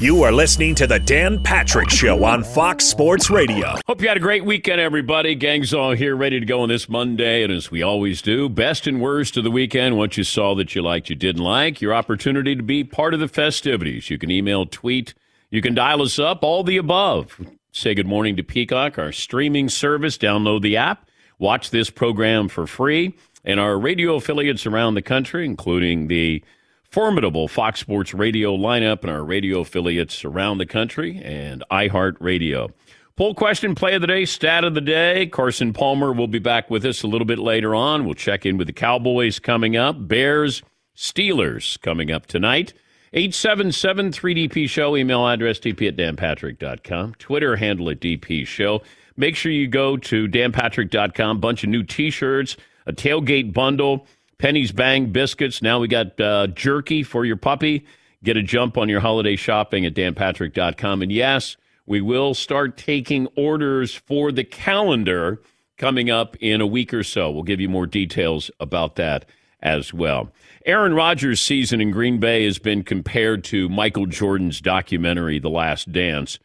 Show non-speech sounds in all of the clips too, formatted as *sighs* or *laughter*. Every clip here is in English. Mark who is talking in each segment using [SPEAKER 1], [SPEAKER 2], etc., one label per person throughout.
[SPEAKER 1] You are listening to the Dan Patrick Show on Fox Sports Radio.
[SPEAKER 2] Hope you had a great weekend, everybody. Gang's all here, ready to go on this Monday. And as we always do, best and worst of the weekend, what you saw that you liked, you didn't like, your opportunity to be part of the festivities. You can email, tweet, you can dial us up, all the above. Say good morning to Peacock, our streaming service. Download the app, watch this program for free, and our radio affiliates around the country, including the formidable Fox Sports radio lineup and our radio affiliates around the country and iHeartRadio. Poll question play of the day, stat of the day. Carson Palmer will be back with us a little bit later on. We'll check in with the Cowboys coming up. Bears, Steelers coming up tonight. 877 3DP Show, email address dp at danpatrick.com, Twitter handle at DP Show. Make sure you go to danpatrick.com, bunch of new t shirts, a tailgate bundle Penny's Bang Biscuits. Now we got uh, jerky for your puppy. Get a jump on your holiday shopping at danpatrick.com. And yes, we will start taking orders for the calendar coming up in a week or so. We'll give you more details about that as well. Aaron Rodgers' season in Green Bay has been compared to Michael Jordan's documentary, The Last Dance.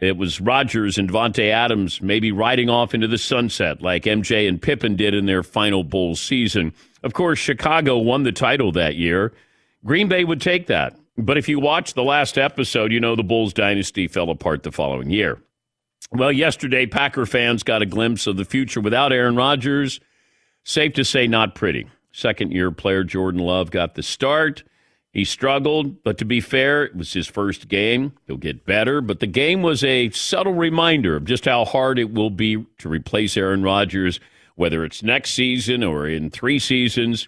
[SPEAKER 2] It was Rodgers and Davante Adams maybe riding off into the sunset like MJ and Pippen did in their final Bulls season. Of course, Chicago won the title that year. Green Bay would take that. But if you watch the last episode, you know the Bulls dynasty fell apart the following year. Well, yesterday, Packer fans got a glimpse of the future without Aaron Rodgers. Safe to say, not pretty. Second year player Jordan Love got the start. He struggled, but to be fair, it was his first game. He'll get better, but the game was a subtle reminder of just how hard it will be to replace Aaron Rodgers whether it's next season or in three seasons.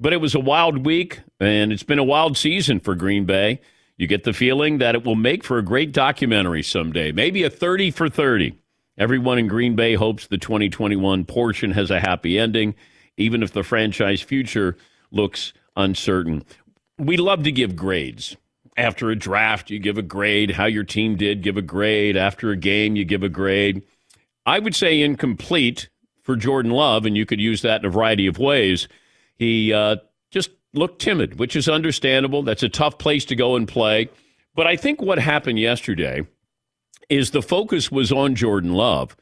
[SPEAKER 2] But it was a wild week, and it's been a wild season for Green Bay. You get the feeling that it will make for a great documentary someday, maybe a 30 for 30. Everyone in Green Bay hopes the 2021 portion has a happy ending, even if the franchise future looks uncertain. We love to give grades. After a draft, you give a grade. How your team did, give a grade. After a game, you give a grade. I would say incomplete for Jordan Love, and you could use that in a variety of ways. He uh, just looked timid, which is understandable. That's a tough place to go and play. But I think what happened yesterday is the focus was on Jordan Love,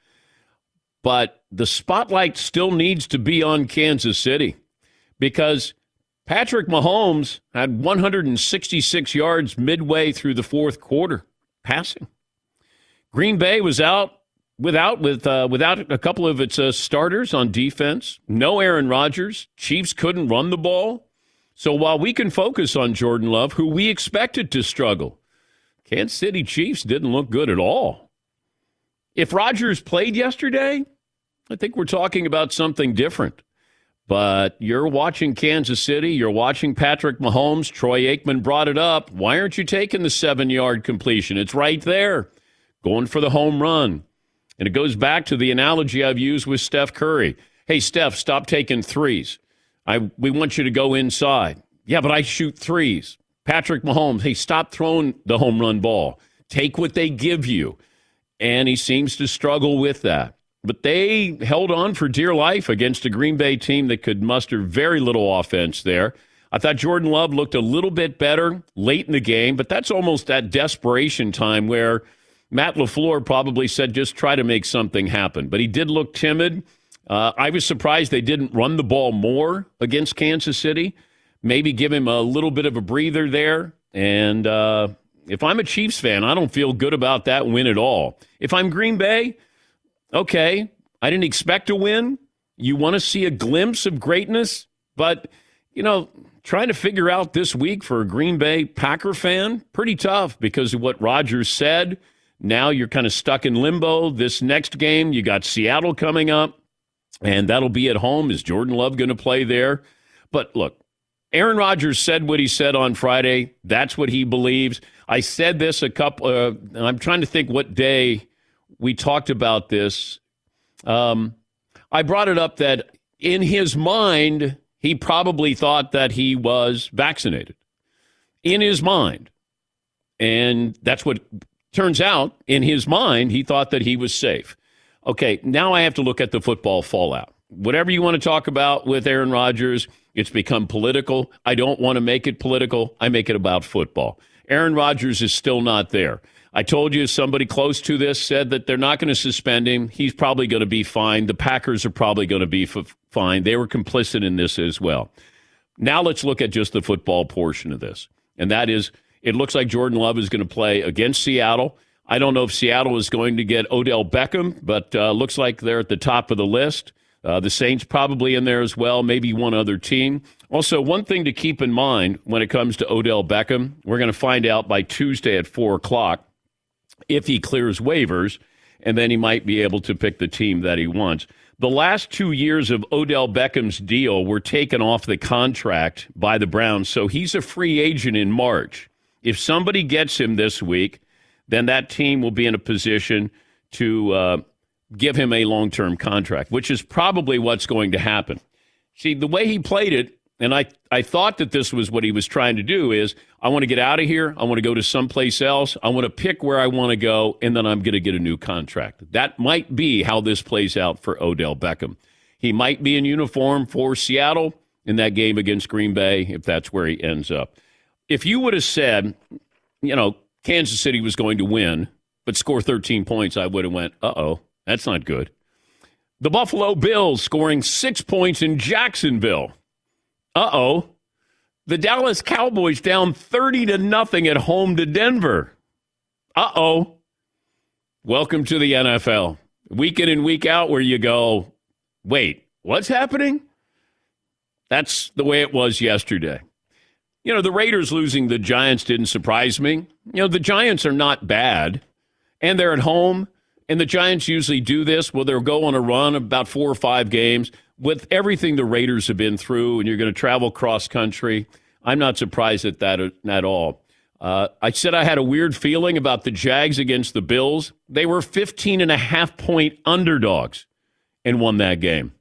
[SPEAKER 2] but the spotlight still needs to be on Kansas City because Patrick Mahomes had 166 yards midway through the fourth quarter passing. Green Bay was out without with uh, without a couple of its uh, starters on defense. No Aaron Rodgers. Chiefs couldn't run the ball. So while we can focus on Jordan Love, who we expected to struggle, Kansas City Chiefs didn't look good at all. If Rodgers played yesterday, I think we're talking about something different. But you're watching Kansas City, you're watching Patrick Mahomes. Troy Aikman brought it up. Why aren't you taking the seven yard completion? It's right there. Going for the home run. And it goes back to the analogy I've used with Steph Curry. Hey, Steph, stop taking threes. I, we want you to go inside. Yeah, but I shoot threes. Patrick Mahomes, hey, stop throwing the home run ball. Take what they give you. And he seems to struggle with that. But they held on for dear life against a Green Bay team that could muster very little offense there. I thought Jordan Love looked a little bit better late in the game, but that's almost that desperation time where – Matt LaFleur probably said just try to make something happen, but he did look timid. Uh, I was surprised they didn't run the ball more against Kansas City. Maybe give him a little bit of a breather there. And uh, if I'm a Chiefs fan, I don't feel good about that win at all. If I'm Green Bay, okay, I didn't expect to win. You want to see a glimpse of greatness, but you know, trying to figure out this week for a Green Bay Packer fan, pretty tough because of what Rodgers said now you're kind of stuck in limbo. This next game, you got Seattle coming up, and that'll be at home. Is Jordan Love going to play there? But look, Aaron Rodgers said what he said on Friday. That's what he believes. I said this a couple. Uh, I'm trying to think what day we talked about this. Um, I brought it up that in his mind, he probably thought that he was vaccinated. In his mind. And that's what Turns out, in his mind, he thought that he was safe. Okay, now I have to look at the football fallout. Whatever you want to talk about with Aaron Rodgers, it's become political. I don't want to make it political. I make it about football. Aaron Rodgers is still not there. I told you somebody close to this said that they're not going to suspend him. He's probably going to be fine. The Packers are probably going to be f- fine. They were complicit in this as well. Now let's look at just the football portion of this. And that is, it looks like Jordan Love is going to play against Seattle. I don't know if Seattle is going to get Odell Beckham, but uh, looks like they're at the top of the list. Uh, the Saints probably in there as well, maybe one other team. Also, one thing to keep in mind when it comes to Odell Beckham, we're going to find out by Tuesday at 4 o'clock if he clears waivers, and then he might be able to pick the team that he wants. The last two years of Odell Beckham's deal were taken off the contract by the Browns, so he's a free agent in March. If somebody gets him this week, then that team will be in a position to uh, give him a long term contract, which is probably what's going to happen. See, the way he played it, and I, I thought that this was what he was trying to do is I want to get out of here. I want to go to someplace else. I want to pick where I want to go, and then I'm going to get a new contract. That might be how this plays out for Odell Beckham. He might be in uniform for Seattle in that game against Green Bay if that's where he ends up. If you would have said, you know, Kansas City was going to win, but score 13 points, I would have went, uh oh, that's not good. The Buffalo Bills scoring six points in Jacksonville. Uh oh. The Dallas Cowboys down 30 to nothing at home to Denver. Uh oh. Welcome to the NFL. Week in and week out, where you go, wait, what's happening? That's the way it was yesterday. You know, the Raiders losing the Giants didn't surprise me. You know, the Giants are not bad, and they're at home. And the Giants usually do this. Well, they'll go on a run about four or five games. With everything the Raiders have been through, and you're going to travel cross country, I'm not surprised at that at all. Uh, I said I had a weird feeling about the Jags against the Bills. They were 15 and a half point underdogs and won that game.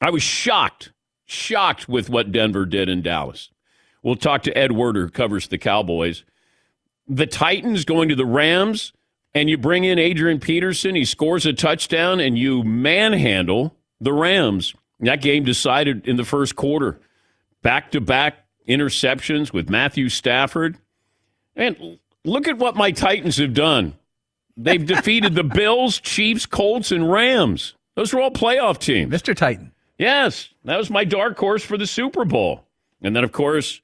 [SPEAKER 2] I was shocked, shocked with what Denver did in Dallas. We'll talk to Ed Werder, who covers the Cowboys. The Titans going to the Rams, and you bring in Adrian Peterson. He scores a touchdown, and you manhandle the Rams. That game decided in the first quarter. Back to back interceptions with Matthew Stafford. And look at what my Titans have done. They've *laughs* defeated the Bills, Chiefs, Colts, and Rams. Those were all playoff teams.
[SPEAKER 3] Mr. Titan.
[SPEAKER 2] Yes, that was my dark horse for the Super Bowl. And then, of course,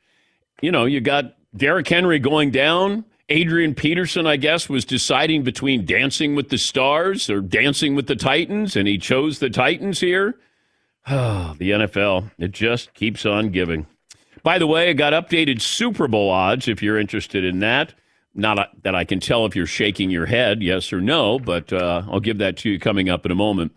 [SPEAKER 2] you know, you got Derrick Henry going down. Adrian Peterson, I guess, was deciding between dancing with the stars or dancing with the Titans, and he chose the Titans here. Oh, *sighs* the NFL, it just keeps on giving. By the way, I got updated Super Bowl odds if you're interested in that. Not that I can tell if you're shaking your head, yes or no, but uh, I'll give that to you coming up in a moment.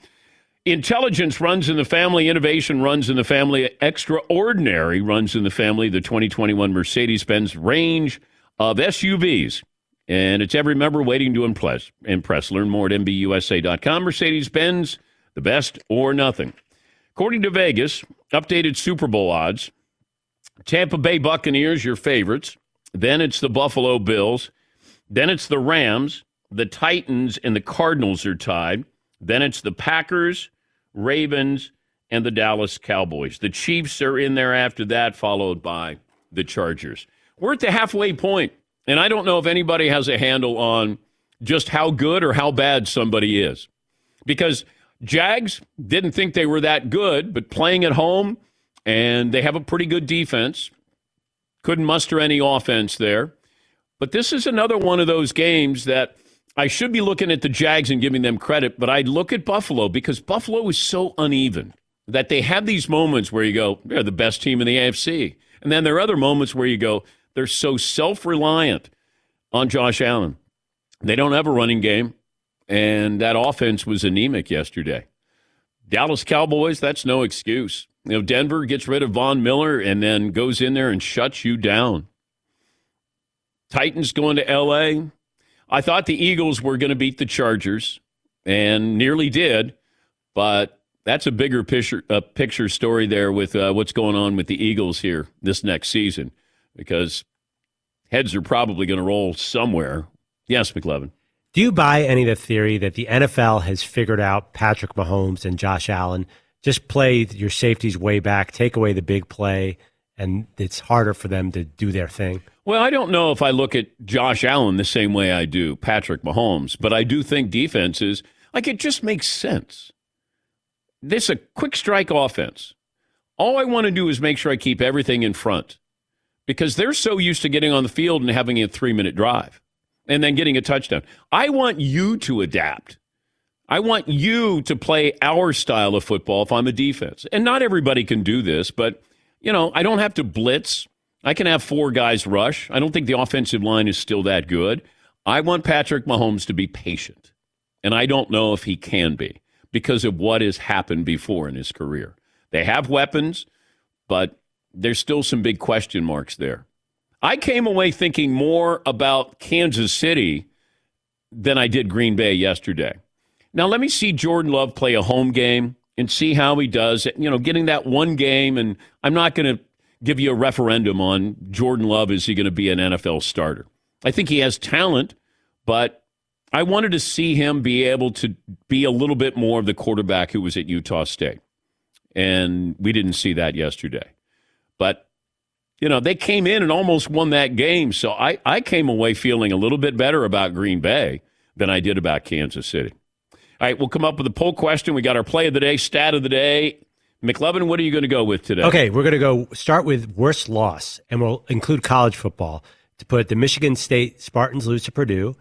[SPEAKER 2] Intelligence runs in the family, innovation runs in the family, extraordinary runs in the family. The 2021 Mercedes Benz range of SUVs. And it's every member waiting to impress. impress. Learn more at MBUSA.com. Mercedes Benz, the best or nothing. According to Vegas, updated Super Bowl odds Tampa Bay Buccaneers, your favorites. Then it's the Buffalo Bills. Then it's the Rams. The Titans and the Cardinals are tied. Then it's the Packers, Ravens, and the Dallas Cowboys. The Chiefs are in there after that, followed by the Chargers. We're at the halfway point, and I don't know if anybody has a handle on just how good or how bad somebody is. Because Jags didn't think they were that good, but playing at home, and they have a pretty good defense. Couldn't muster any offense there. But this is another one of those games that I should be looking at the Jags and giving them credit, but I'd look at Buffalo because Buffalo is so uneven that they have these moments where you go, they're the best team in the AFC. And then there are other moments where you go, they're so self reliant on Josh Allen. They don't have a running game, and that offense was anemic yesterday. Dallas Cowboys, that's no excuse. You know, Denver gets rid of Von Miller and then goes in there and shuts you down. Titans going to LA. I thought the Eagles were going to beat the Chargers and nearly did, but that's a bigger picture, uh, picture story there with uh, what's going on with the Eagles here this next season because heads are probably going to roll somewhere. Yes, McLovin.
[SPEAKER 4] Do you buy any of the theory that the NFL has figured out Patrick Mahomes and Josh Allen? Just play your safeties way back, take away the big play, and it's harder for them to do their thing.
[SPEAKER 2] Well, I don't know if I look at Josh Allen the same way I do Patrick Mahomes, but I do think defenses like it just makes sense. This a quick strike offense. All I want to do is make sure I keep everything in front because they're so used to getting on the field and having a three minute drive and then getting a touchdown. I want you to adapt. I want you to play our style of football if I'm a defense. And not everybody can do this, but, you know, I don't have to blitz. I can have four guys rush. I don't think the offensive line is still that good. I want Patrick Mahomes to be patient. And I don't know if he can be because of what has happened before in his career. They have weapons, but there's still some big question marks there. I came away thinking more about Kansas City than I did Green Bay yesterday. Now, let me see Jordan Love play a home game and see how he does. You know, getting that one game, and I'm not going to give you a referendum on Jordan Love. Is he going to be an NFL starter? I think he has talent, but I wanted to see him be able to be a little bit more of the quarterback who was at Utah State. And we didn't see that yesterday. But, you know, they came in and almost won that game. So I, I came away feeling a little bit better about Green Bay than I did about Kansas City. All right, we'll come up with a poll question. We got our play of the day, stat of the day. McLovin, what are you going to go with today?
[SPEAKER 4] Okay, we're going to go start with worst loss, and we'll include college football to put the Michigan State Spartans lose to Purdue.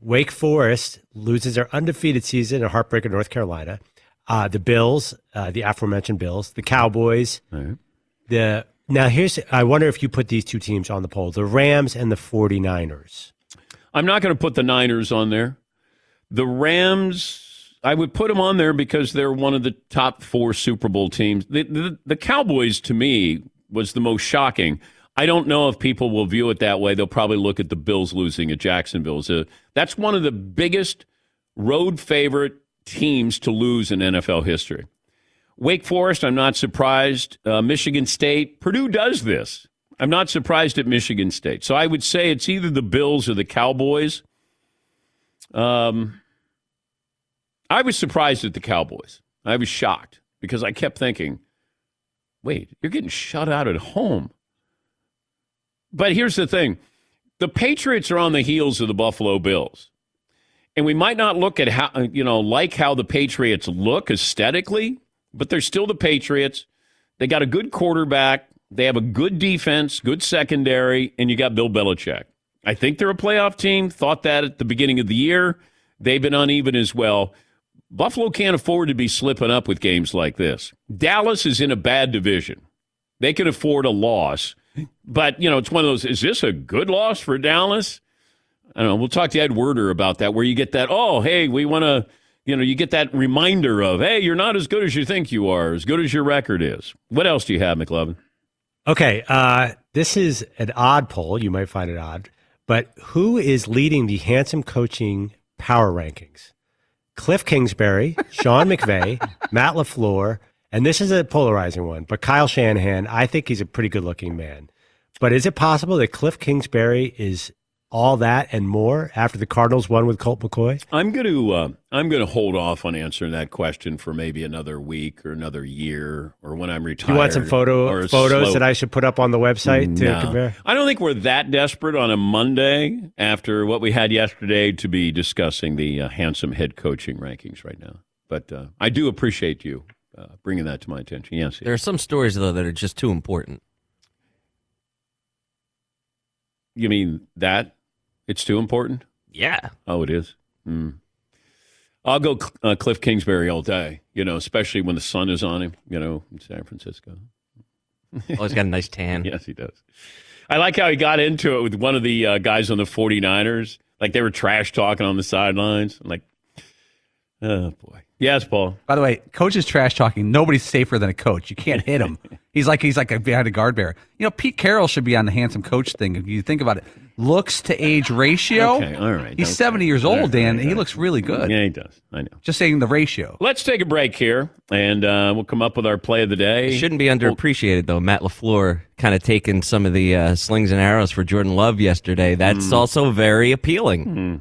[SPEAKER 4] Wake Forest loses their undefeated season at Heartbreaker, North Carolina. Uh, the Bills, uh, the aforementioned Bills, the Cowboys. Right. The now here's I wonder if you put these two teams on the poll: the Rams and the 49ers.
[SPEAKER 2] I'm not going to put the Niners on there. The Rams, I would put them on there because they're one of the top four Super Bowl teams. The, the, the Cowboys, to me, was the most shocking. I don't know if people will view it that way. They'll probably look at the Bills losing at Jacksonville. So that's one of the biggest road favorite teams to lose in NFL history. Wake Forest, I'm not surprised. Uh, Michigan State, Purdue does this. I'm not surprised at Michigan State. So I would say it's either the Bills or the Cowboys. Um, I was surprised at the Cowboys. I was shocked because I kept thinking, wait, you're getting shut out at home. But here's the thing the Patriots are on the heels of the Buffalo Bills. And we might not look at how, you know, like how the Patriots look aesthetically, but they're still the Patriots. They got a good quarterback. They have a good defense, good secondary, and you got Bill Belichick. I think they're a playoff team. Thought that at the beginning of the year. They've been uneven as well. Buffalo can't afford to be slipping up with games like this. Dallas is in a bad division. They can afford a loss. But, you know, it's one of those is this a good loss for Dallas? I don't know. We'll talk to Ed Werder about that, where you get that, oh, hey, we want to, you know, you get that reminder of, hey, you're not as good as you think you are, as good as your record is. What else do you have, McLovin?
[SPEAKER 4] Okay. Uh, this is an odd poll. You might find it odd. But who is leading the handsome coaching power rankings? Cliff Kingsbury, Sean *laughs* McVay, Matt LaFleur, and this is a polarizing one, but Kyle Shanahan, I think he's a pretty good looking man. But is it possible that Cliff Kingsbury is all that and more after the Cardinals won with Colt McCoy?
[SPEAKER 2] I'm going to uh, I'm going to hold off on answering that question for maybe another week or another year or when I'm retired.
[SPEAKER 4] You want some photo photos slow... that I should put up on the website to
[SPEAKER 2] no.
[SPEAKER 4] compare?
[SPEAKER 2] I don't think we're that desperate on a Monday after what we had yesterday to be discussing the uh, handsome head coaching rankings right now. But uh, I do appreciate you uh, bringing that to my attention. Yes,
[SPEAKER 3] there are some stories though that are just too important.
[SPEAKER 2] You mean that it's too important?
[SPEAKER 3] Yeah.
[SPEAKER 2] Oh, it is. Mm. I'll go uh, Cliff Kingsbury all day. You know, especially when the sun is on him. You know, in San Francisco.
[SPEAKER 3] oh, he's got a nice tan. *laughs*
[SPEAKER 2] yes, he does. I like how he got into it with one of the uh, guys on the 49ers. Like they were trash talking on the sidelines. I'm like, oh boy. Yes, Paul.
[SPEAKER 5] By the way, coach is trash talking. Nobody's safer than a coach. You can't hit him. *laughs* he's like he's like a, behind a guard bear. You know, Pete Carroll should be on the handsome coach thing. If you think about it, looks to age ratio. *laughs*
[SPEAKER 2] Okay, all right.
[SPEAKER 5] He's
[SPEAKER 2] okay.
[SPEAKER 5] seventy years old, right, Dan. Right, he looks really good.
[SPEAKER 2] Yeah, he does. I know.
[SPEAKER 5] Just saying the ratio.
[SPEAKER 2] Let's take a break here, and uh, we'll come up with our play of the day.
[SPEAKER 3] It shouldn't be underappreciated though. Matt LaFleur kind of taking some of the uh, slings and arrows for Jordan Love yesterday. That's mm. also very appealing.
[SPEAKER 2] Mm.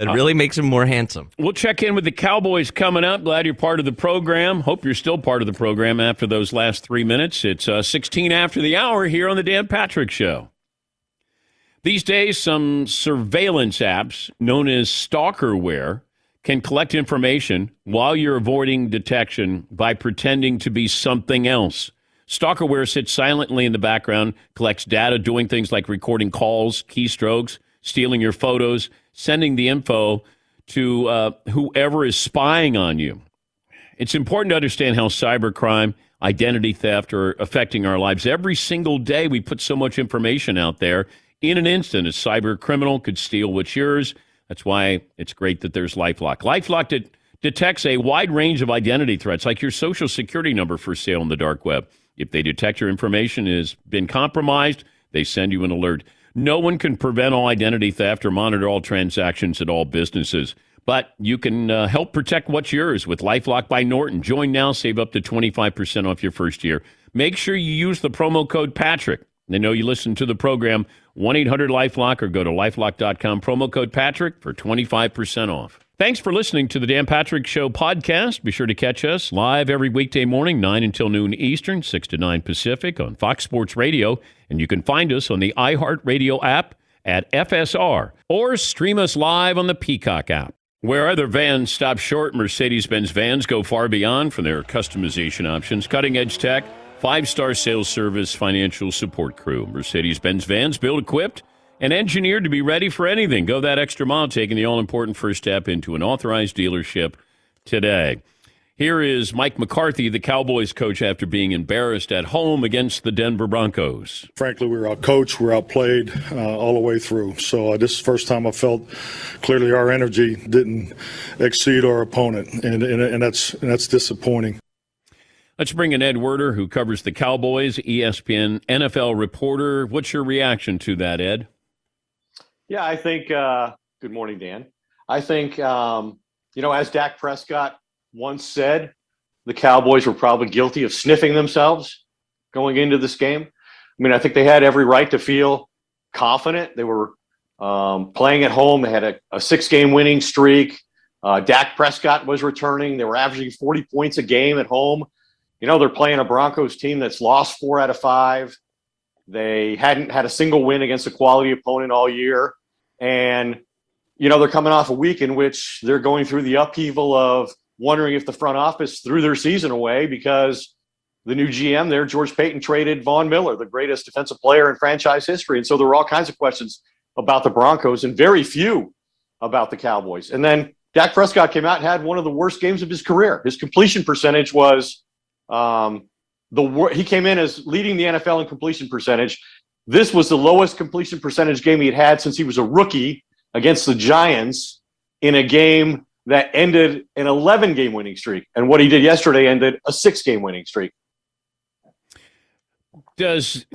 [SPEAKER 3] That really makes him more handsome.
[SPEAKER 2] We'll check in with the Cowboys coming up. Glad you're part of the program. Hope you're still part of the program after those last three minutes. It's uh, 16 after the hour here on the Dan Patrick Show. These days, some surveillance apps known as stalkerware can collect information while you're avoiding detection by pretending to be something else. Stalkerware sits silently in the background, collects data, doing things like recording calls, keystrokes, stealing your photos, sending the info to uh, whoever is spying on you. It's important to understand how cybercrime, identity theft are affecting our lives. Every single day, we put so much information out there. In an instant, a cyber criminal could steal what's yours. That's why it's great that there's Lifelock. Lifelock de- detects a wide range of identity threats, like your social security number for sale on the dark web. If they detect your information has been compromised, they send you an alert. No one can prevent all identity theft or monitor all transactions at all businesses, but you can uh, help protect what's yours with Lifelock by Norton. Join now, save up to 25% off your first year. Make sure you use the promo code Patrick. They know you listen to the program. 1 800 Lifelock or go to lifelock.com. Promo code Patrick for 25% off. Thanks for listening to the Dan Patrick Show podcast. Be sure to catch us live every weekday morning, 9 until noon Eastern, 6 to 9 Pacific on Fox Sports Radio. And you can find us on the iHeartRadio app at FSR or stream us live on the Peacock app. Where other vans stop short, Mercedes Benz vans go far beyond from their customization options, cutting edge tech, five star sales service, financial support crew. Mercedes Benz vans built equipped and engineered to be ready for anything. Go that extra mile, taking the all important first step into an authorized dealership today. Here is Mike McCarthy, the Cowboys coach, after being embarrassed at home against the Denver Broncos.
[SPEAKER 6] Frankly, we were outcoached, we were outplayed uh, all the way through. So uh, this is the first time I felt clearly our energy didn't exceed our opponent, and, and, and that's and that's disappointing.
[SPEAKER 2] Let's bring in Ed Werder, who covers the Cowboys, ESPN NFL reporter. What's your reaction to that, Ed?
[SPEAKER 7] Yeah, I think. Uh, good morning, Dan. I think um, you know, as Dak Prescott once said, the Cowboys were probably guilty of sniffing themselves going into this game. I mean, I think they had every right to feel confident. They were um, playing at home. They had a, a six-game winning streak. Uh, Dak Prescott was returning. They were averaging 40 points a game at home. You know, they're playing a Broncos team that's lost four out of five. They hadn't had a single win against a quality opponent all year. And, you know, they're coming off a week in which they're going through the upheaval of wondering if the front office threw their season away because the new GM there, George Paton, traded Von Miller, the greatest defensive player in franchise history. And so there were all kinds of questions about the Broncos and very few about the Cowboys. And then Dak Prescott came out and had one of the worst games of his career. His completion percentage was um, the he came in as leading the NFL in completion percentage. This was the lowest completion percentage game he had had since he was a rookie against the Giants in a game that ended an 11 game winning streak. And what he did yesterday ended a six game winning streak.
[SPEAKER 2] Does,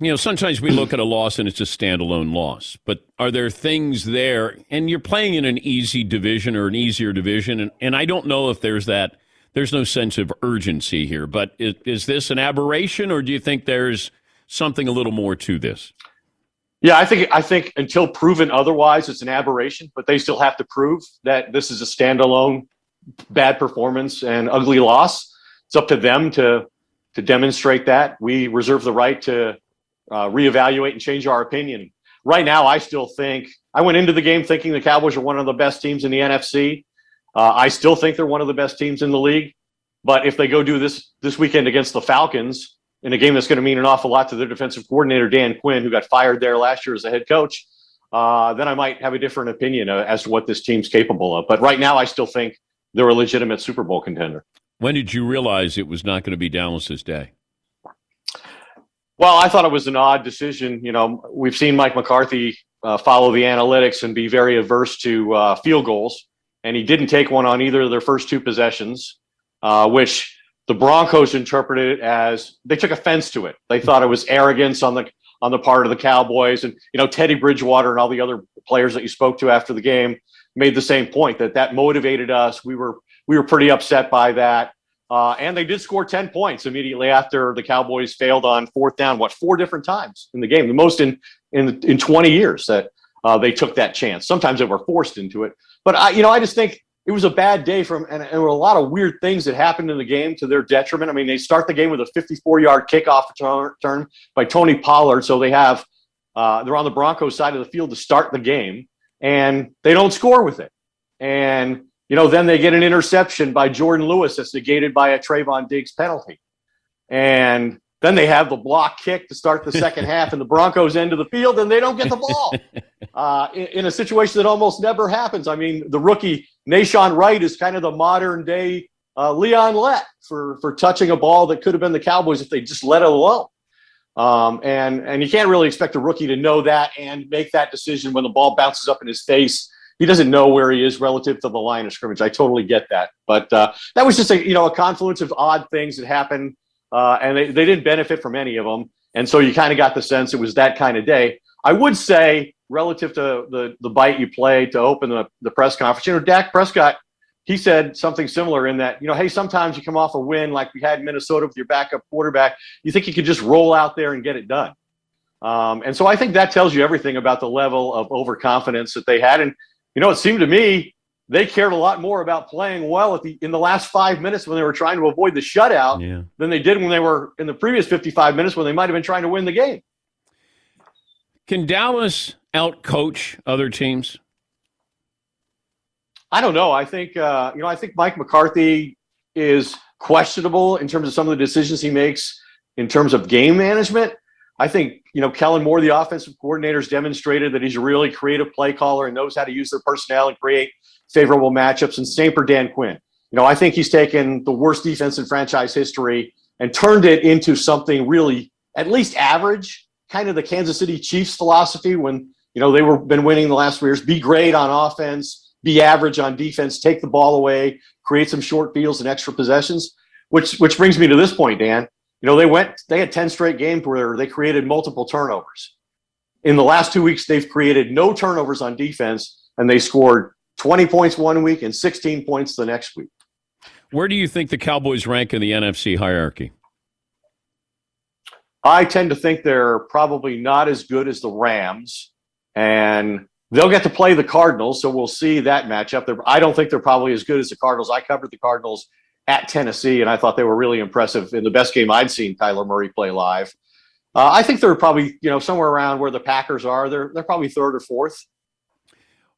[SPEAKER 2] you know, sometimes we look at a loss and it's a standalone loss, but are there things there, and you're playing in an easy division or an easier division, and, and I don't know if there's that, there's no sense of urgency here, but is, is this an aberration or do you think there's something a little more to this?
[SPEAKER 7] Yeah, I think I think until proven otherwise, it's an aberration. But they still have to prove that this is a standalone bad performance and ugly loss. It's up to them to to demonstrate that. We reserve the right to uh, reevaluate and change our opinion. Right now, I still think I went into the game thinking the Cowboys are one of the best teams in the NFC. Uh, I still think they're one of the best teams in the league. But if they go do this this weekend against the Falcons, in a game that's going to mean an awful lot to their defensive coordinator Dan Quinn, who got fired there last year as a head coach, uh, then I might have a different opinion uh, as to what this team's capable of. But right now, I still think they're a legitimate Super Bowl contender.
[SPEAKER 2] When did you realize it was not going to be Dallas's day?
[SPEAKER 7] Well, I thought it was an odd decision. You know, we've seen Mike McCarthy uh, follow the analytics and be very averse to uh, field goals, and he didn't take one on either of their first two possessions, uh, which the Broncos interpreted it as they took offense to it. They thought it was arrogance on the on the part of the Cowboys, and you know Teddy Bridgewater and all the other players that you spoke to after the game made the same point that that motivated us. We were we were pretty upset by that, uh, and they did score ten points immediately after the Cowboys failed on fourth down. What four different times in the game, the most in in in twenty years that. uh, they took that chance. Sometimes they were forced into it. But I, you know, I just think it was a bad day from, and, there were a lot of weird things that happened in the game to their detriment. I mean, they start the game with a 54 yard kickoff return by Tony Pollard. So they have, uh, they're on the Broncos side of the field to start the game, and they don't score with it. And, you know, then they get an interception by Jourdan Lewis that's negated by a Trevon Diggs penalty. And then they have the block kick to start the second *laughs* half, and the Broncos end of the field, and they don't get the *laughs* ball uh, in, in, a situation that almost never happens. I mean, the rookie Nahshon Wright is kind of the modern day uh, Leon Lett for for touching a ball that could have been the Cowboys if they just let it alone. Um, and and you can't really expect a rookie to know that and make that decision when the ball bounces up in his face. He doesn't know where he is relative to the line of scrimmage. I totally get that, but uh, that was just a you know a confluence of odd things that happened uh, and they, they didn't benefit from any of them. And so you kind of got the sense it was that kind of day. I would say, relative to the, the bite you played to open the, the press conference, you know, Dak Prescott, he said something similar in that, you know, hey, sometimes you come off a win like we had in Minnesota with your backup quarterback. You think you could just roll out there and get it done. Um, and so I think that tells you everything about the level of overconfidence that they had. And, you know, it seemed to me they cared a lot more about playing well at the in the last five minutes when they were trying to avoid the shutout yeah. than they did when they were in the previous 55 minutes when they might have been trying to win the game.
[SPEAKER 2] Can Dallas outcoach other teams?
[SPEAKER 7] I don't know. I think uh, you know. I think Mike McCarthy is questionable in terms of some of the decisions he makes in terms of game management. I think you know Kellen Moore, the offensive coordinator, has demonstrated that he's a really creative play caller and knows how to use their personnel and create favorable matchups. And for Dan Quinn. You know, I think he's taken the worst defense in franchise history and turned it into something really at least average, kind of the Kansas City Chiefs philosophy when, you know, they were been winning the last three years. Be great on offense, be average on defense, take the ball away, create some short fields and extra possessions. Which which brings me to this point, Dan. You know, they went they had 10 straight games where they created multiple turnovers. In the last two weeks, they've created no turnovers on defense and they scored 20 points one week and 16 points the next week.
[SPEAKER 2] Where do you think the Cowboys rank in the NFC hierarchy?
[SPEAKER 7] I tend to think they're probably not as good as the Rams, and they'll get to play the Cardinals, so we'll see that matchup. They're, I don't think they're probably as good as the Cardinals. I covered the Cardinals at Tennessee, and I thought they were really impressive in the best game I'd seen Kyler Murray play live. Uh, I think they're probably you know somewhere around where the Packers are. They're they're probably third or fourth.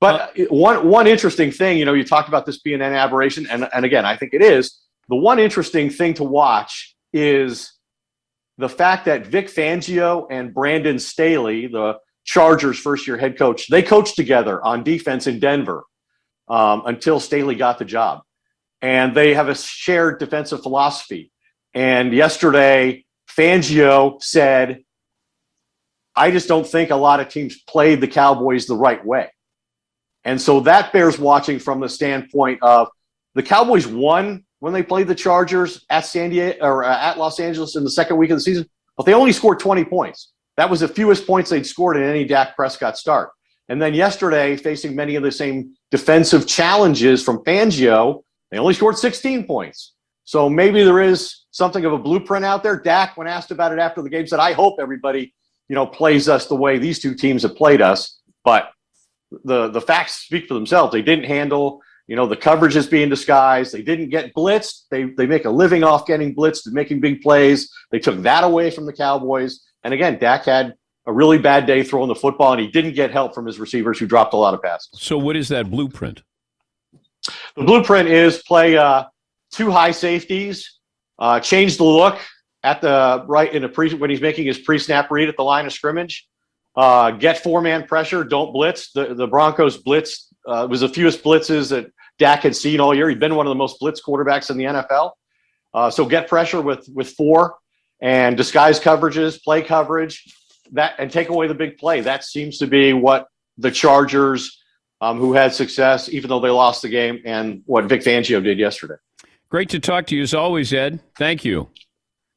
[SPEAKER 7] But uh, one one interesting thing, you know, you talked about this being an aberration, and and again, I think it is. The one interesting thing to watch is the fact that Vic Fangio and Brandon Staley, the Chargers' first year head coach, they coached together on defense in Denver um, until Staley got the job, and they have a shared defensive philosophy. And yesterday, Fangio said, "I just don't think a lot of teams played the Cowboys the right way." And so that bears watching from the standpoint of the Cowboys won when they played the Chargers at San Diego or uh, at Los Angeles in the second week of the season, but they only scored 20 points. That was the fewest points they'd scored in any Dak Prescott start. And then yesterday, facing many of the same defensive challenges from Fangio, they only scored 16 points. So maybe there is something of a blueprint out there. Dak, when asked about it after the game, said, "I hope everybody, you know, plays us the way these two teams have played us." But the the facts speak for themselves. They didn't handle, you know, the coverage is being disguised. They didn't get blitzed. They they make a living off getting blitzed and making big plays. They took that away from the Cowboys. And again, Dak had a really bad day throwing the football, and he didn't get help from his receivers who dropped a lot of passes.
[SPEAKER 2] So, what is that blueprint?
[SPEAKER 7] The blueprint is play uh, two high safeties, uh, change the look at the right in the pre when he's making his pre-snap read at the line of scrimmage uh, get four man pressure. Don't blitz. The, the Broncos blitzed. Uh, was the fewest blitzes that Dak had seen all year. He'd been one of the most blitz quarterbacks in the NFL. Uh, so get pressure with with four and disguise coverages, play coverage, that and take away the big play. That seems to be what the Chargers, um, who had success even though they lost the game, and what Vic Fangio did yesterday.
[SPEAKER 2] Great to talk to you as always, Ed. Thank you.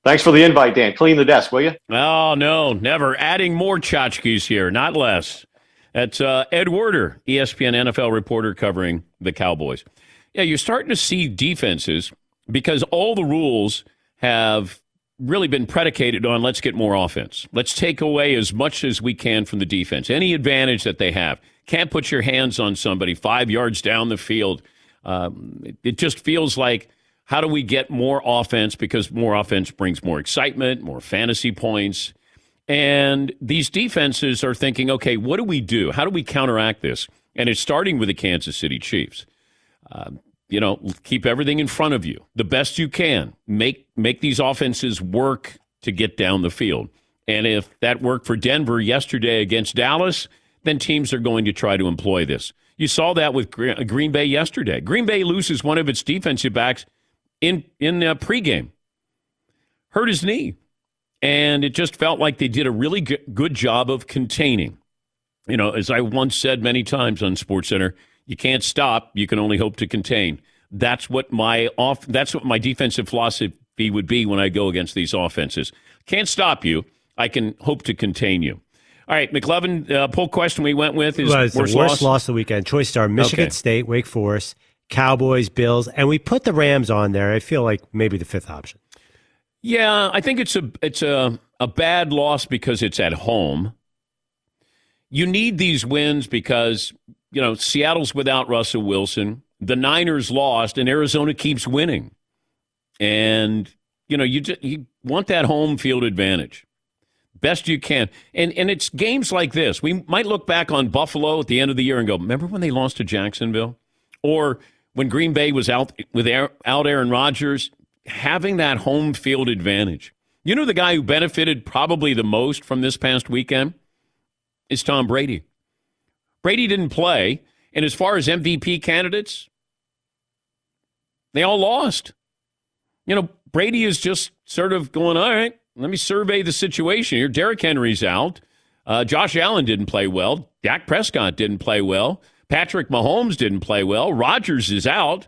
[SPEAKER 7] Thanks for the invite, Dan. Clean the desk, will you?
[SPEAKER 2] Oh, no, never. Adding more tchotchkes here, not less. That's uh, Ed Werder, ESPN NFL reporter covering the Cowboys. Yeah, you're starting to see defenses because all the rules have really been predicated on let's get more offense. Let's take away as much as we can from the defense. Any advantage that they have. Can't put your hands on somebody five yards down the field. Um, it, it just feels like how do we get more offense because more offense brings more excitement, more fantasy points. And these defenses are thinking, okay, what do we do? How do we counteract this? And it's starting with the Kansas City Chiefs. Um, you know, keep everything in front of you the best you can. Make make these offenses work to get down the field. And if that worked for Denver yesterday against Dallas, then teams are going to try to employ this. You saw that with Green Bay yesterday. Green Bay loses one of its defensive backs in in the pregame, hurt his knee, and it just felt like they did a really good job of containing. You know, as I once said many times on Sports Center, you can't stop; you can only hope to contain. That's what my off. That's what my defensive philosophy would be when I go against these offenses. Can't stop you. I can hope to contain you. All right, McLovin, uh, poll question we went with is
[SPEAKER 4] was worst the worst loss? loss of the weekend. Choice star Michigan okay. State, Wake Forest, Cowboys, Bills, and we put the Rams on there. I feel like maybe the fifth option.
[SPEAKER 2] Yeah, I think it's a it's a a bad loss because it's at home. You need these wins because you know Seattle's without Russell Wilson. The Niners lost, and Arizona keeps winning. And you know you just, you want that home field advantage best you can. And and it's games like this. We might look back on Buffalo at the end of the year and go, "Remember when they lost to Jacksonville?" Or when Green Bay was out with out Aaron Rodgers, having that home field advantage. You know the guy who benefited probably the most from this past weekend is Tom Brady. Brady didn't play, and as far as MVP candidates, they all lost. You know, Brady is just sort of going, all right, let me survey the situation here. Derrick Henry's out. Uh, Josh Allen didn't play well. Dak Prescott didn't play well. Patrick Mahomes didn't play well. Rodgers is out.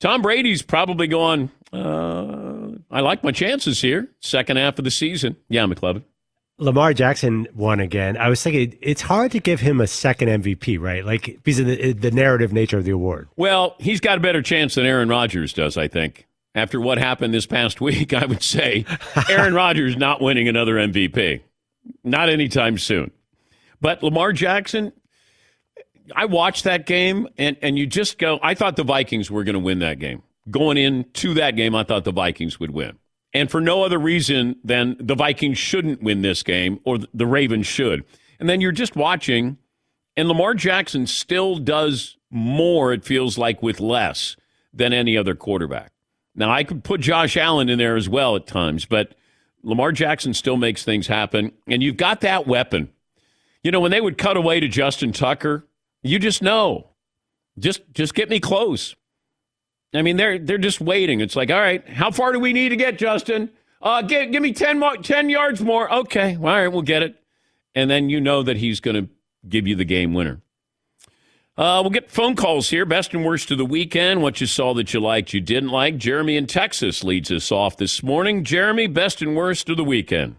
[SPEAKER 2] Tom Brady's probably going, uh, I like my chances here, second half of the season. Yeah, McLovin.
[SPEAKER 4] Lamar Jackson won again. I was thinking it's hard to give him a second MVP, right? Like because of the, the narrative nature of the award.
[SPEAKER 2] Well, he's got a better chance than Aaron Rodgers does, I think. After what happened this past *laughs* week, I would say Aaron Rodgers not winning another MVP. Not anytime soon. But Lamar Jackson, I watched that game, and, and you just go, I thought the Vikings were going to win that game. Going into that game, I thought the Vikings would win. And for no other reason than the Vikings shouldn't win this game or the Ravens should. And then you're just watching, and Lamar Jackson still does more, it feels like, with less than any other quarterback. Now, I could put Josh Allen in there as well at times, but Lamar Jackson still makes things happen. And you've got that weapon. You know, when they would cut away to Justin Tucker, you just know. Just just get me close. I mean, they're they're just waiting. It's like, all right, how far do we need to get, Justin? Uh, give, give me 10, more, 10 yards more. Okay, well, all right, we'll get it. And then you know that he's going to give you the game winner. Uh, we'll get phone calls here. Best and worst of the weekend. What you saw that you liked, you didn't like. Jeremy in Texas leads us off this morning. Jeremy, best and worst of the weekend.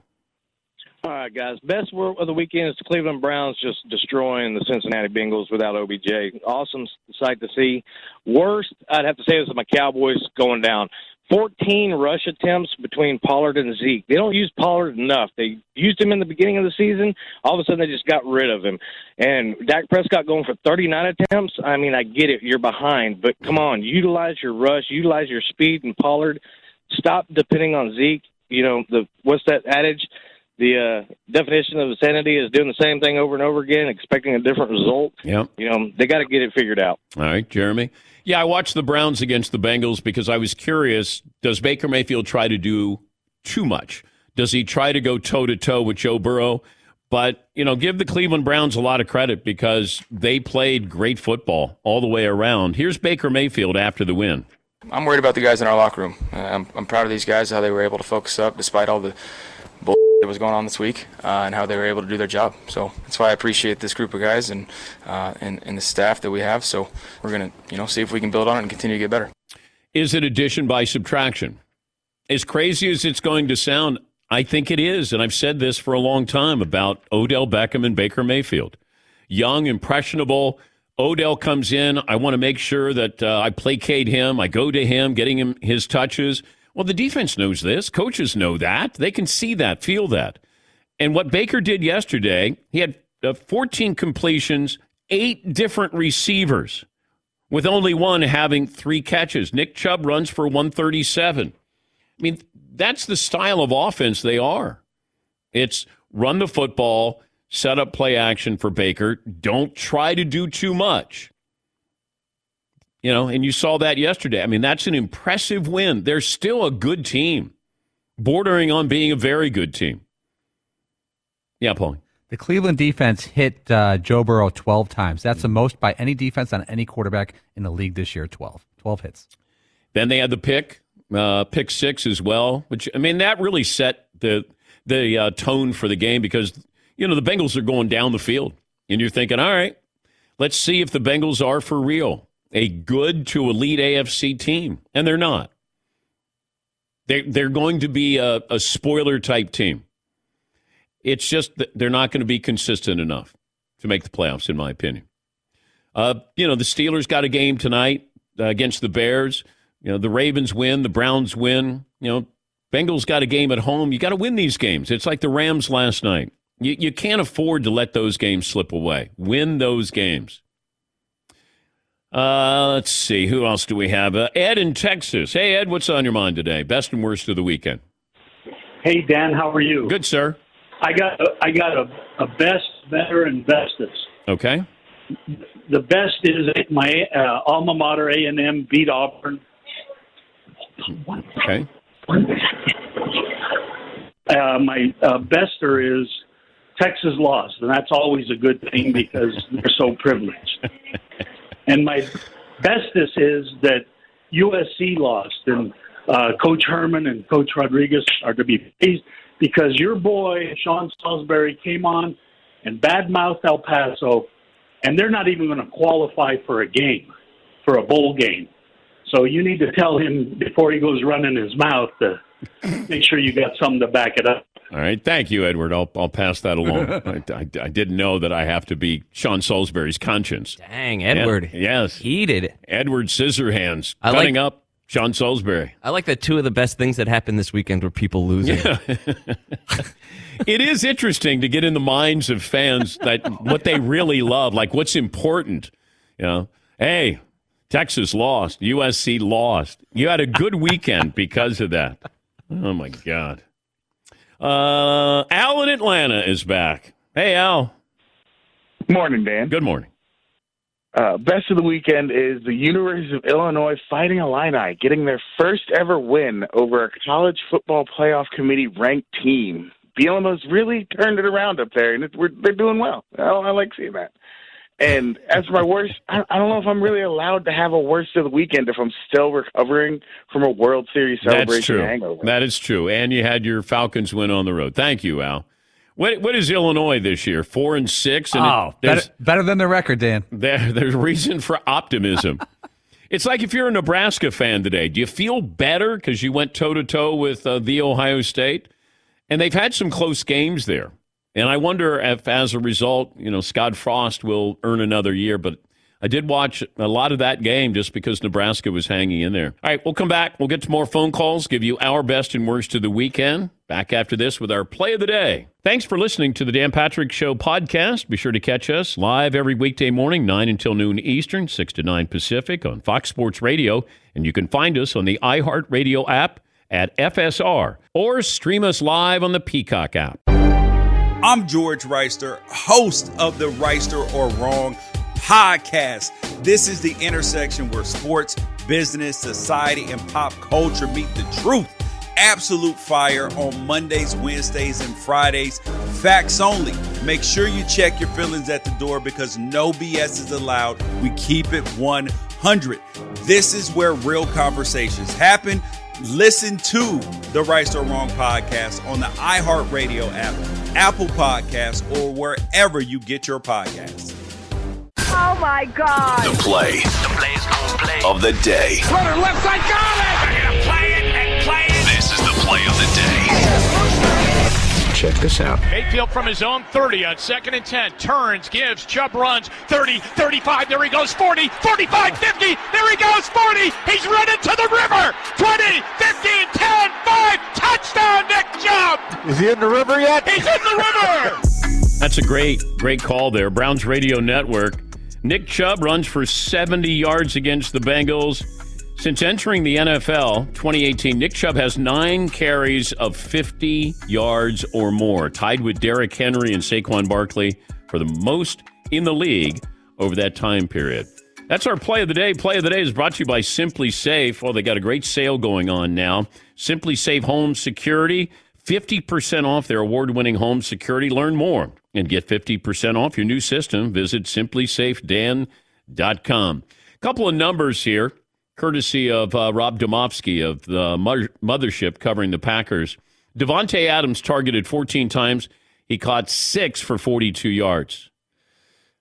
[SPEAKER 8] All right, guys. Best of the weekend is the Cleveland Browns just destroying the Cincinnati Bengals without OBJ. Awesome sight to see. Worst, I'd have to say, is my Cowboys going down. 14 rush attempts between Pollard and Zeke. They don't use Pollard enough. They used him in the beginning of the season. All of a sudden, they just got rid of him. And Dak Prescott going for 39 attempts. I mean, I get it. You're behind. But come on, utilize your rush, utilize your speed and Pollard. Stop depending on Zeke. You know, the what's that adage? The uh, definition of insanity is doing the same thing over and over again, expecting a different result.
[SPEAKER 2] Yep.
[SPEAKER 8] You know, they got to get it figured out.
[SPEAKER 2] All right, Jeremy. Yeah, I watched the Browns against the Bengals because I was curious does Baker Mayfield try to do too much? Does he try to go toe to toe with Joe Burrow? But, you know, give the Cleveland Browns a lot of credit because they played great football all the way around. Here's Baker Mayfield after the win.
[SPEAKER 9] I'm worried about the guys in our locker room. Uh, I'm, I'm proud of these guys, how they were able to focus up despite all the bull that was going on this week uh, and how they were able to do their job. So that's why I appreciate this group of guys and, uh, and, and the staff that we have. So we're to, you know, see if we can build on it and continue to get better.
[SPEAKER 2] Is it addition by subtraction? As crazy as it's going to sound, I think it is. And I've said this for a long time about Odell Beckham and Baker Mayfield. Young, impressionable. Odell comes in. I want to make sure that uh, I placate him. I go to him, getting him his touches. Well, the defense knows this. Coaches know that. They can see that, feel that. And what Baker did yesterday, he had uh, 14 completions, eight different receivers, with only one having three catches. Nick Chubb runs for 137. I mean, that's the style of offense they are. It's run the football, set up play action for Baker. Don't try to do too much. You know, and you saw that yesterday. I mean, that's an impressive win. They're still a good team, bordering on being a very good team. Yeah, Paul.
[SPEAKER 5] The Cleveland defense hit uh, Joe Burrow 12 times. That's the most by any defense on any quarterback in the league this year 12. 12 hits.
[SPEAKER 2] Then they had the pick, uh, pick six as well, which, I mean, that really set the, the uh, tone for the game because, you know, the Bengals are going down the field. And you're thinking, all right, let's see if the Bengals are for real a good to elite AFC team. And they're not. They're, they're going to be a, a spoiler type team. It's just that they're not going to be consistent enough to make the playoffs, in my opinion. Uh, you know, the Steelers got a game tonight uh, against the Bears. You know, the Ravens win, the Browns win. You know, Bengals got a game at home. You got to win these games. It's like the Rams last night. You, you can't afford to let those games slip away. Win those games. Uh, let's see. Who else do we have? Uh, Ed in Texas. Hey, Ed, what's on your mind today? Best and worst of the weekend.
[SPEAKER 10] Hey, Dan, how are you?
[SPEAKER 2] Good, sir.
[SPEAKER 10] I got a, I got a, a best, better, and bestest.
[SPEAKER 2] Okay.
[SPEAKER 10] The best is my uh, alma mater A and M beat Auburn.
[SPEAKER 2] Okay.
[SPEAKER 10] Uh, my uh, bester is Texas lost, and that's always a good thing because they're so privileged. *laughs* and my bestest is that USC lost, and uh, Coach Herman and Coach Rodriguez are to be praised because your boy Sean Salisbury came on and badmouthed El Paso, and they're not even going to qualify for a game, for a bowl game. So you need to tell him before he goes running his mouth to make sure you got something to back it up.
[SPEAKER 2] All right. Thank you, Edward. I'll, I'll pass that along. *laughs* I, I, I, didn't know that I have to be Sean Salisbury's conscience.
[SPEAKER 3] Dang, Edward.
[SPEAKER 2] Yeah, yes.
[SPEAKER 3] Heated.
[SPEAKER 2] Edward Scissorhands
[SPEAKER 3] I
[SPEAKER 2] cutting
[SPEAKER 3] like-
[SPEAKER 2] up Sean Salisbury.
[SPEAKER 3] I like that two of the best things that happened this weekend were people losing. *laughs*
[SPEAKER 2] it is interesting to get in the minds of fans that what they really love, like what's important. You know, hey, Texas lost, USC lost. You had a good weekend because of that. Oh my God. Uh, Al in Atlanta is back. Hey, Al.
[SPEAKER 11] Morning, Dan.
[SPEAKER 2] Good morning.
[SPEAKER 11] Uh, best of the weekend is the University of Illinois Fighting Illini getting their first ever win over a college football playoff committee ranked team. Bielema's really turned it around up there, and it, we're, they're doing well. I, I like seeing that. And as for my worst, I, I don't know if I'm really allowed to have a worst of the weekend if I'm still recovering from a World Series celebration
[SPEAKER 2] That's
[SPEAKER 11] celebration
[SPEAKER 2] true.
[SPEAKER 11] hangover.
[SPEAKER 2] That is true. And you had your Falcons win on the road. Thank you, Al. What what is Illinois this year? Four and six. And
[SPEAKER 5] oh,
[SPEAKER 2] it,
[SPEAKER 5] better, better than the record, Dan.
[SPEAKER 2] There, *laughs* there's reason for optimism. it's like if you're a Nebraska fan today, do you feel better because you went toe to toe with uh, the Ohio State? And they've had some close games there. And I wonder if, as a result, you know, Scott Frost will earn another year. But I did watch a lot of that game just because Nebraska was hanging in there. All right, we'll come back. We'll get to more phone calls, give you our best and worst of the weekend. Back after this with our play of the day. Thanks for listening to the Dan Patrick Show podcast. Be sure to catch us live every weekday morning, 9 until noon Eastern, 6 to 9 Pacific on Fox Sports Radio. And you can find us on the iHeartRadio app at FSR or stream us live on the Peacock app.
[SPEAKER 12] I'm George Wrighster, host of the Wrighster or Wrong podcast. This is the intersection where sports, business, society, and pop culture meet the truth. Absolute fire on Mondays, Wednesdays, and Fridays. Facts only. Make sure you check your feelings at the door because no BS is allowed. We keep it 100. This is where real conversations happen. Listen to the Right or Wrong podcast on the iHeartRadio app, Apple Podcasts, or wherever you get your podcasts.
[SPEAKER 13] Oh my God.
[SPEAKER 1] The play,
[SPEAKER 14] The play's gonna play.
[SPEAKER 1] of the day.
[SPEAKER 14] Runner left side, got it! They're gonna play it and play it.
[SPEAKER 1] This is the play of the day.
[SPEAKER 15] Check this out.
[SPEAKER 16] Mayfield from his own 30 on second and 10. Turns, gives, Chubb runs 30, 35. There he goes 40, 45, 50. There he goes 40. He's running to the river. 20, 15, 10, 5. Touchdown, Nick Chubb.
[SPEAKER 17] Is he in the river yet?
[SPEAKER 16] He's in the river.
[SPEAKER 2] That's a great, great call there. Browns Radio Network. Nick Chubb runs for 70 yards against the Bengals. Since entering the NFL 2018, Nick Chubb has nine carries of 50 yards or more, tied with Derrick Henry and Saquon Barkley for the most in the league over that time period. That's our play of the day. Play of the day is brought to you by SimpliSafe. Well, they got a great sale going on now. SimpliSafe Home Security, 50% off their award winning home security. Learn more and get 50% off your new system. Visit simplysafedan.com. A couple of numbers here courtesy of uh, Rob Demovsky of the Mothership covering the Packers. Davante Adams targeted 14 times. He caught six for 42 yards.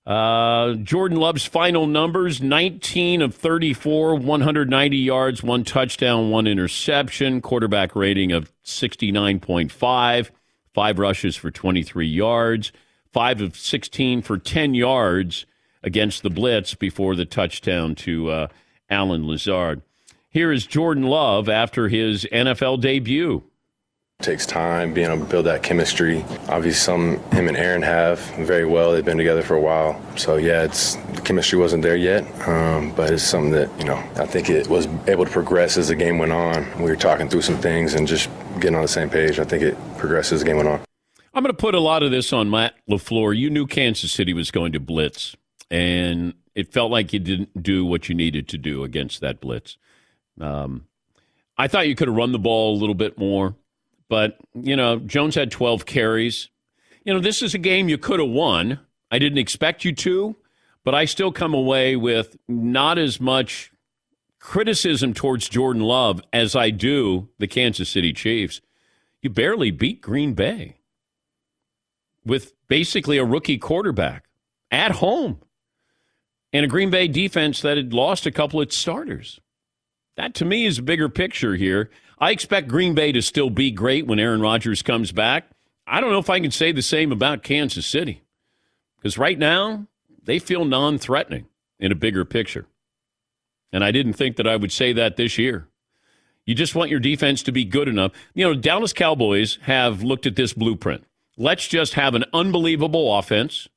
[SPEAKER 2] Uh, Jordan Love's final numbers 19 of 34, 190 yards, one touchdown, one interception, quarterback rating of 69.5, five rushes for 23 yards, five of 16 for 10 yards against the Blitz before the touchdown to uh, Allen Lazard. Here is Jordan Love after his NFL debut.
[SPEAKER 18] takes time being able to build that chemistry. Obviously, some him and Aaron have very well. They've been together for a while, so yeah, it's the chemistry wasn't there yet, um, but it's something that you know I think it was able to progress as the game went on. We were talking through some things and just getting on the same page. I think it progressed as the game went on.
[SPEAKER 2] I'm going to put a lot of this on Matt LaFleur. You knew Kansas City was going to blitz, and it felt like you didn't do what you needed to do against that blitz. Um, I thought you could have run the ball a little bit more, but, you know, Jones had 12 carries. You know, this is a game you could have won. I didn't expect you to, but I still come away with not as much criticism towards Jordan Love as I do the Kansas City Chiefs. You barely beat Green Bay with basically a rookie quarterback at home and a Green Bay defense that had lost a couple of starters. That to me is a bigger picture here. I expect Green Bay to still be great when Aaron Rodgers comes back. I don't know if I can say the same about Kansas City because right now they feel non threatening in a bigger picture. And I didn't think that I would say that this year. You just want your defense to be good enough. You know, Dallas Cowboys have looked at this blueprint. Let's just have an unbelievable offense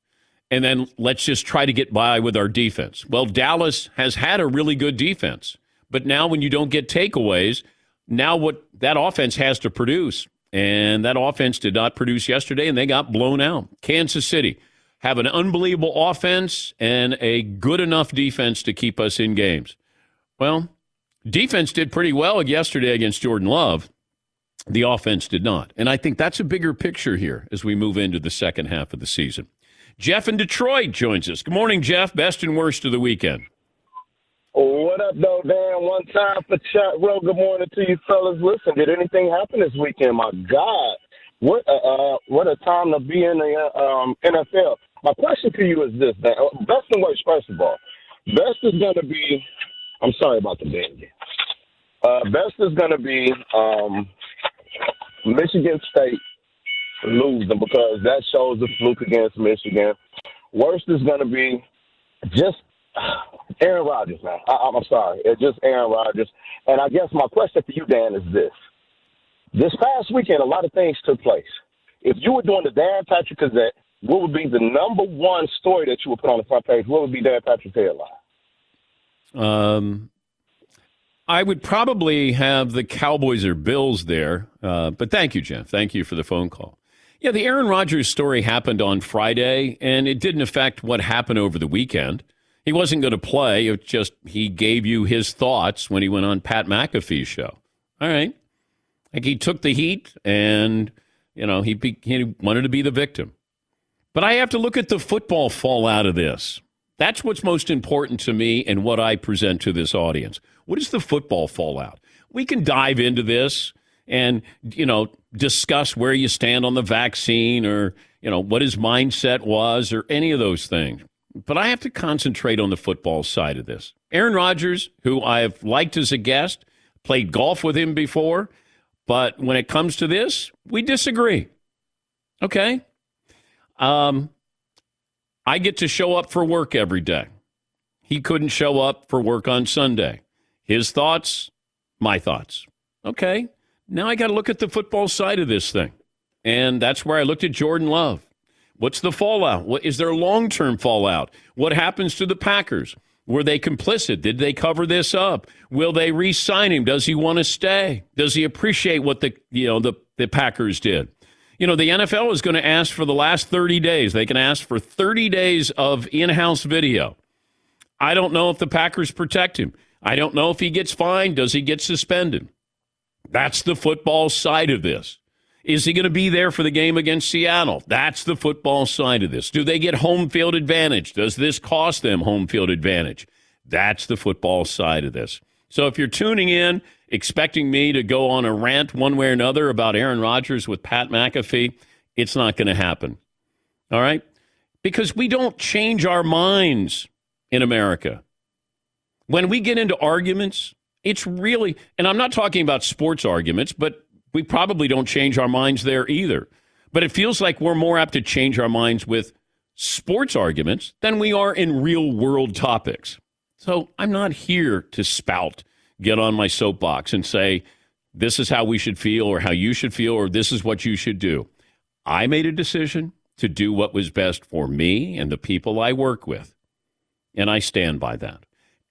[SPEAKER 2] and then let's just try to get by with our defense. Well, Dallas has had a really good defense, but now when you don't get takeaways, now what that offense has to produce, and that offense did not produce yesterday, and they got blown out. Kansas City have an unbelievable offense and a good enough defense to keep us in games. Well, defense did pretty well yesterday against Jordan Love. The offense did not. And I think that's a bigger picture here as we move into the second half of the season. Jeff in Detroit joins us. Good morning, Jeff. Best and worst of the weekend.
[SPEAKER 19] What up, though, Dan? One time for chat. Well, good morning to you, fellas. Listen, did anything happen this weekend? My God, what a, uh, what a time to be in the um, NFL. My question to you is this: Dan. Best and worst, first of all. Best is going to be. I'm sorry about the band. Uh, best is going to be um, Michigan State losing because that shows the fluke against Michigan. Worst is going to be just *sighs* Aaron Rodgers, man. I, I'm sorry. It's just Aaron Rodgers. And I guess my question for you, Dan, is this. This past weekend, a lot of things took place. If you were doing the Dan Patrick Gazette, what would be the number one story that you would put on the front page? What would be Dan Patrick's headline?
[SPEAKER 2] Um, I would probably have the Cowboys or Bills there. Uh, but thank you, Jeff. Thank you for the phone call. Yeah, the Aaron Rodgers story happened on Friday, and it didn't affect what happened over the weekend. He wasn't going to play. It just he gave you his thoughts when he went on Pat McAfee's show. All right, like he took the heat, and you know he be, he wanted to be the victim. But I have to look at the football fallout of this. That's what's most important to me and what I present to this audience. What is the football fallout? We can dive into this and you know discuss where you stand on the vaccine or you know what his mindset was or any of those things. But I have to concentrate on the football side of this. Aaron Rodgers, who I've liked as a guest, played golf with him before, but when it comes to this, we disagree. Okay. Um, I get to show up for work every day. He couldn't show up for work on Sunday. His thoughts, my thoughts. Okay. Now I got to look at the football side of this thing. And that's where I looked at Jordan Love. What's the fallout? What is there long term fallout? What happens to the Packers? Were they complicit? Did they cover this up? Will they re-sign him? Does he want to stay? Does he appreciate what the you know the, the Packers did? You know, the NFL is going to ask for the last 30 days. They can ask for 30 days of in-house video. I don't know if the Packers protect him. I don't know if he gets fined. Does he get suspended? That's the football side of this. Is he going to be there for the game against Seattle? That's the football side of this. Do they get home field advantage? Does this cost them home field advantage? That's the football side of this. So if you're tuning in expecting me to go on a rant one way or another about Aaron Rodgers with Pat McAfee, it's not going to happen. All right? Because we don't change our minds in America. When we get into arguments, it's really, and I'm not talking about sports arguments, but we probably don't change our minds there either. But it feels like we're more apt to change our minds with sports arguments than we are in real world topics. So I'm not here to spout, get on my soapbox and say, this is how we should feel or how you should feel or this is what you should do. I made a decision to do what was best for me and the people I work with. And I stand by that.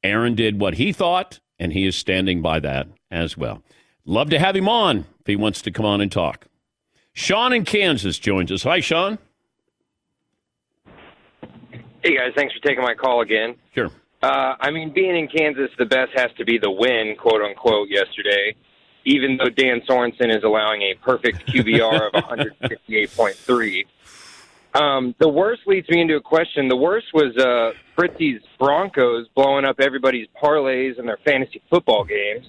[SPEAKER 2] Aaron did what he thought, and he is standing by that as well. Love to have him on if he wants to come on and talk. Sean in Kansas joins us. Hi, Sean.
[SPEAKER 15] Hey guys, thanks for taking my call again.
[SPEAKER 2] Sure.
[SPEAKER 15] Uh, I mean, being in Kansas, the best has to be the win, quote unquote, yesterday. Even though Dan Sorensen is allowing a perfect QBR of *laughs* 158.3. Um, the worst leads me into a question. The worst was uh, Fritzy's Broncos blowing up everybody's parlays and their fantasy football games,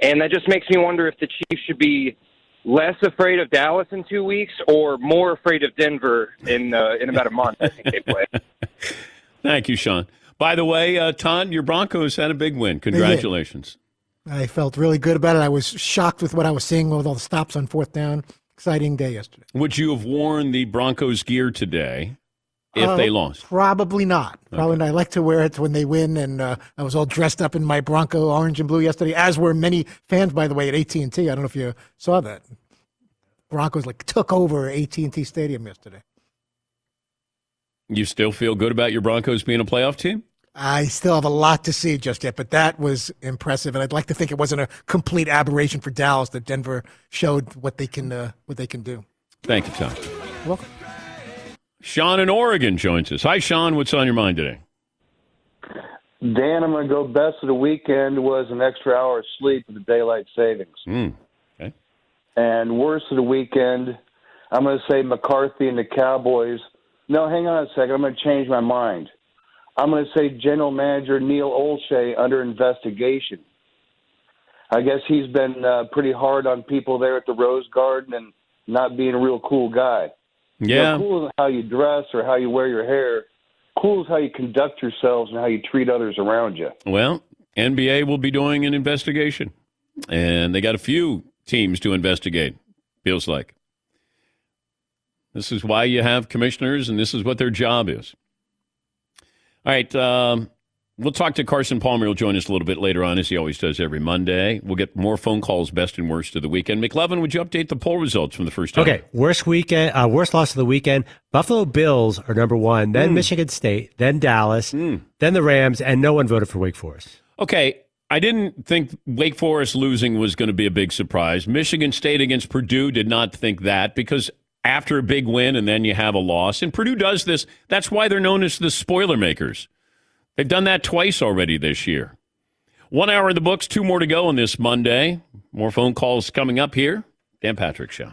[SPEAKER 15] and that just makes me wonder if the Chiefs should be less afraid of Dallas in two weeks or more afraid of Denver in uh, in about a month. I think they play. *laughs*
[SPEAKER 2] Thank you, Sean. By the way, uh, Todd, your Broncos had a big win. Congratulations.
[SPEAKER 17] I felt really good about it. I was shocked with what I was seeing with all the stops on fourth down. Exciting day yesterday.
[SPEAKER 2] Would you have worn the Broncos gear today if
[SPEAKER 17] Uh,
[SPEAKER 2] they lost?
[SPEAKER 17] Probably not. Probably not. I like to wear it when they win, and uh, I was all dressed up in my Bronco orange and blue yesterday, as were many fans, by the way, at AT and. I don't know if you saw that. Broncos like took over AT and T Stadium yesterday.
[SPEAKER 2] You still feel good about your Broncos being a playoff team?
[SPEAKER 17] I still have a lot to see just yet, but that was impressive, and I'd like to think it wasn't a complete aberration for Dallas that Denver showed what they can uh, what they can do.
[SPEAKER 2] Thank you, Tom.
[SPEAKER 17] welcome.
[SPEAKER 2] Sean in Oregon joins us. Hi, Sean. What's on your mind today?
[SPEAKER 20] Dan, I'm going to go best of the weekend was an extra hour of sleep with the daylight savings.
[SPEAKER 2] Mm. Okay.
[SPEAKER 20] And worst of the weekend, I'm going to say McCarthy and the Cowboys. No, hang on a second. I'm going to change my mind. I'm going to say General Manager Neil Olshey under investigation. I guess he's been uh, pretty hard on people there at the Rose Garden and not being a real cool guy. You know,
[SPEAKER 2] Yeah.
[SPEAKER 20] cool is how you dress or how you wear your hair. Cool is how you conduct yourselves and how you treat others around you.
[SPEAKER 2] Well, NBA will be doing an investigation, and they got a few teams to investigate. Feels like this is why you have commissioners, and this is what their job is. All right, um, we'll talk to Carson Palmer. He'll join us a little bit later on, as he always does every Monday. We'll get more phone calls, best and worst of the weekend. McLovin, would you update the poll results from the first time?
[SPEAKER 4] Okay, worst weekend, uh, worst loss of the weekend. Buffalo Bills are number one, then
[SPEAKER 2] Mm.
[SPEAKER 4] Michigan State, then Dallas, then the Rams, and no one voted for Wake Forest.
[SPEAKER 2] Okay, I didn't think Wake Forest losing was going to be a big surprise. Michigan State against Purdue did not think that because after a big win and then you have a loss, and Purdue does this. That's why they're known as the spoiler makers. They've done that twice already this year. One hour in the books, two more to go on this Monday. More phone calls coming up here. Dan Patrick Show.